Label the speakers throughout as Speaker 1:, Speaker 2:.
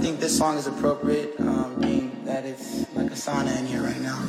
Speaker 1: think this song is appropriate, um, being that it's like a sauna in here right now.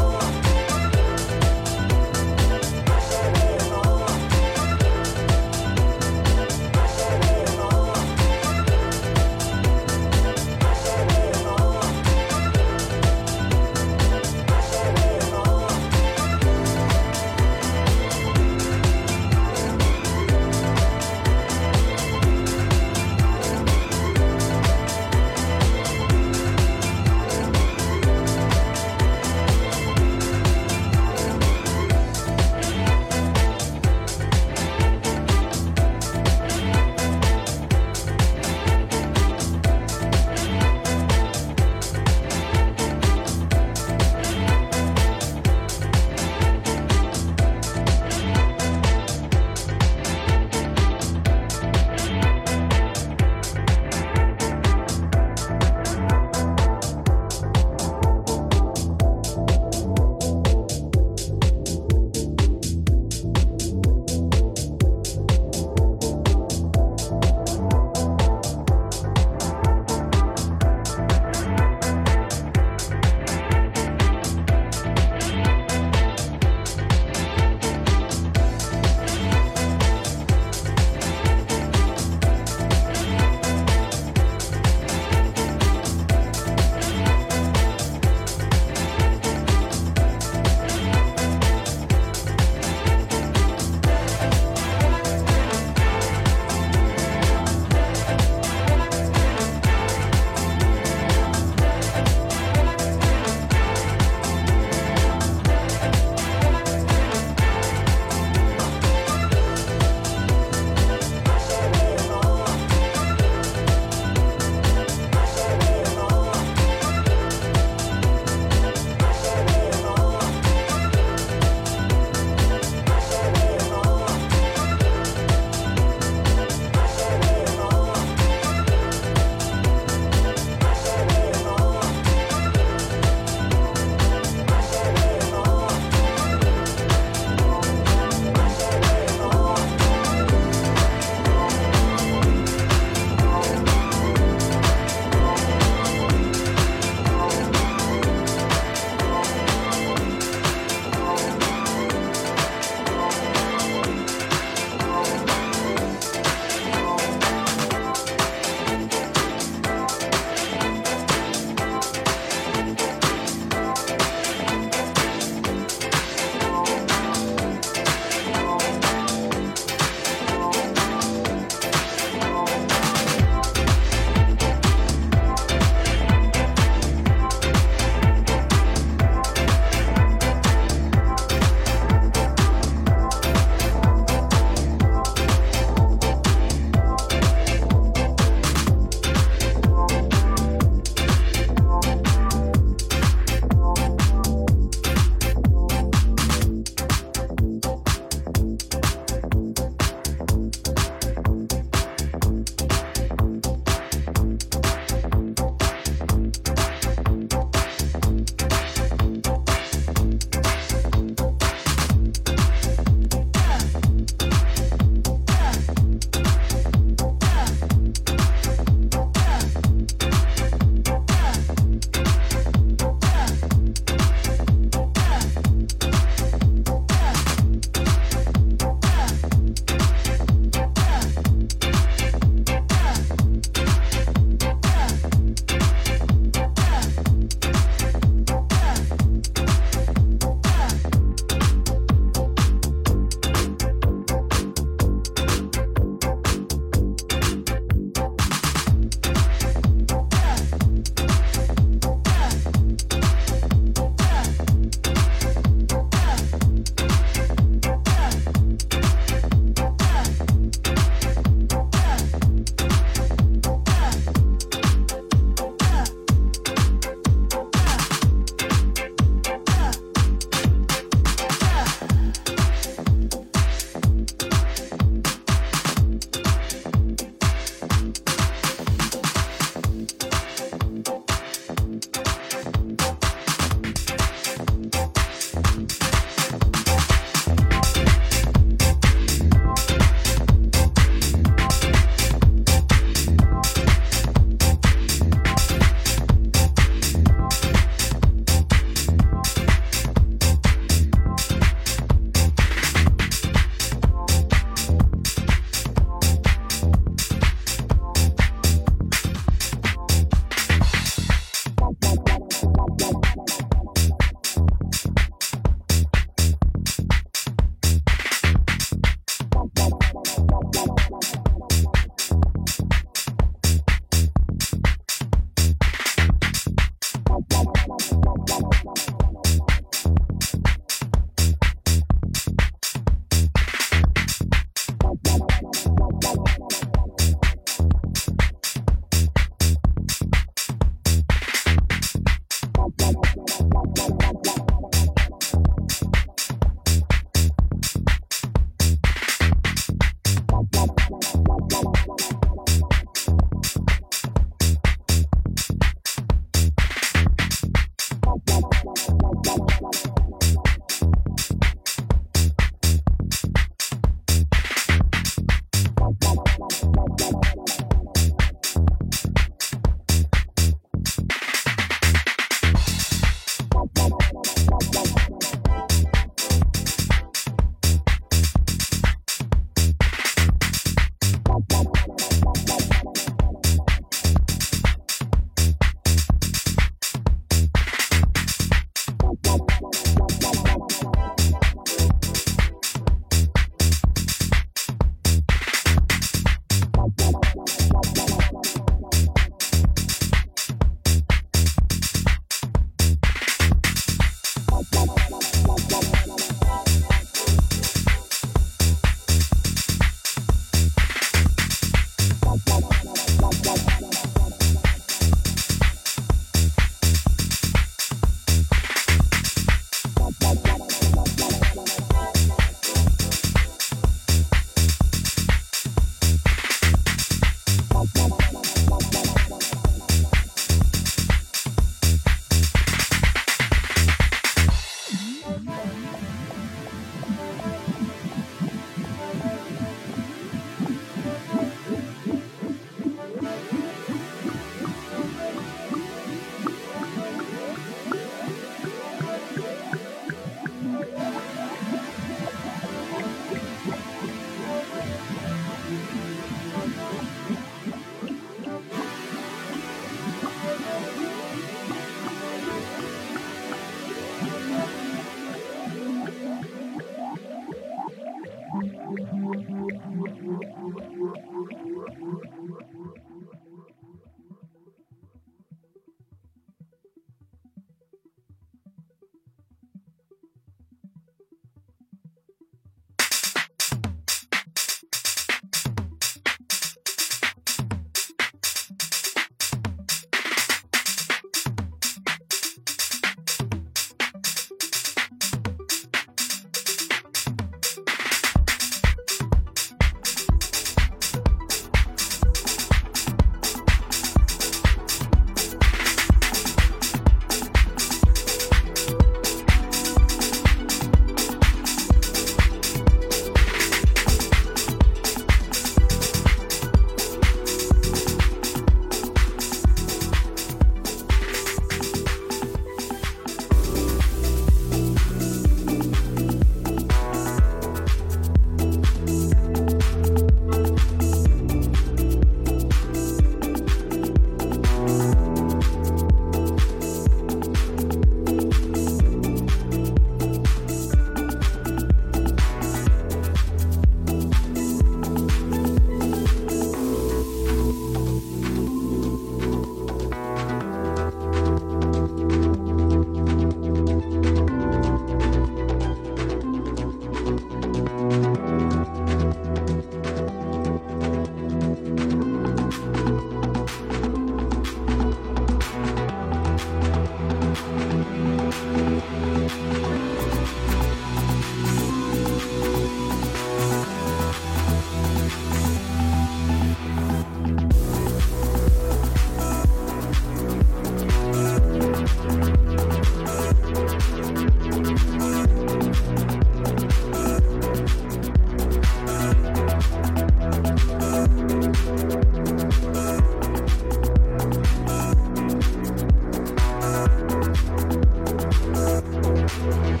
Speaker 2: Thank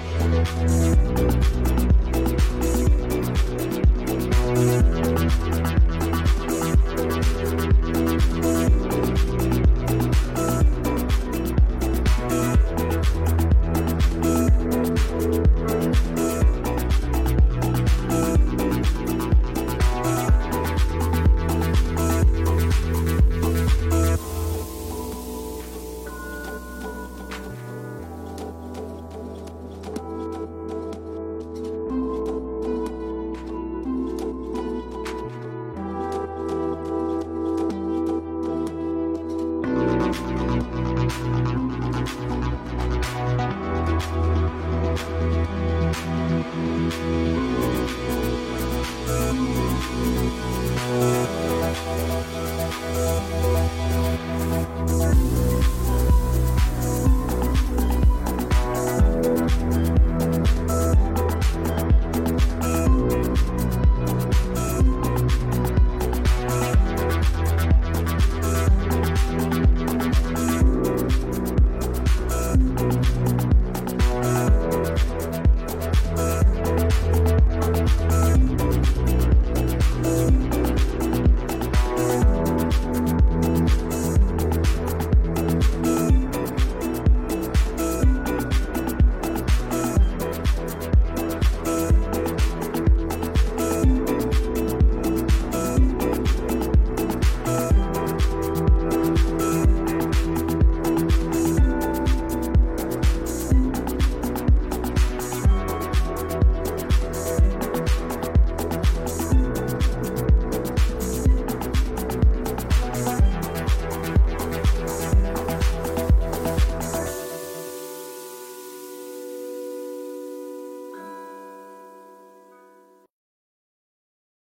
Speaker 2: you.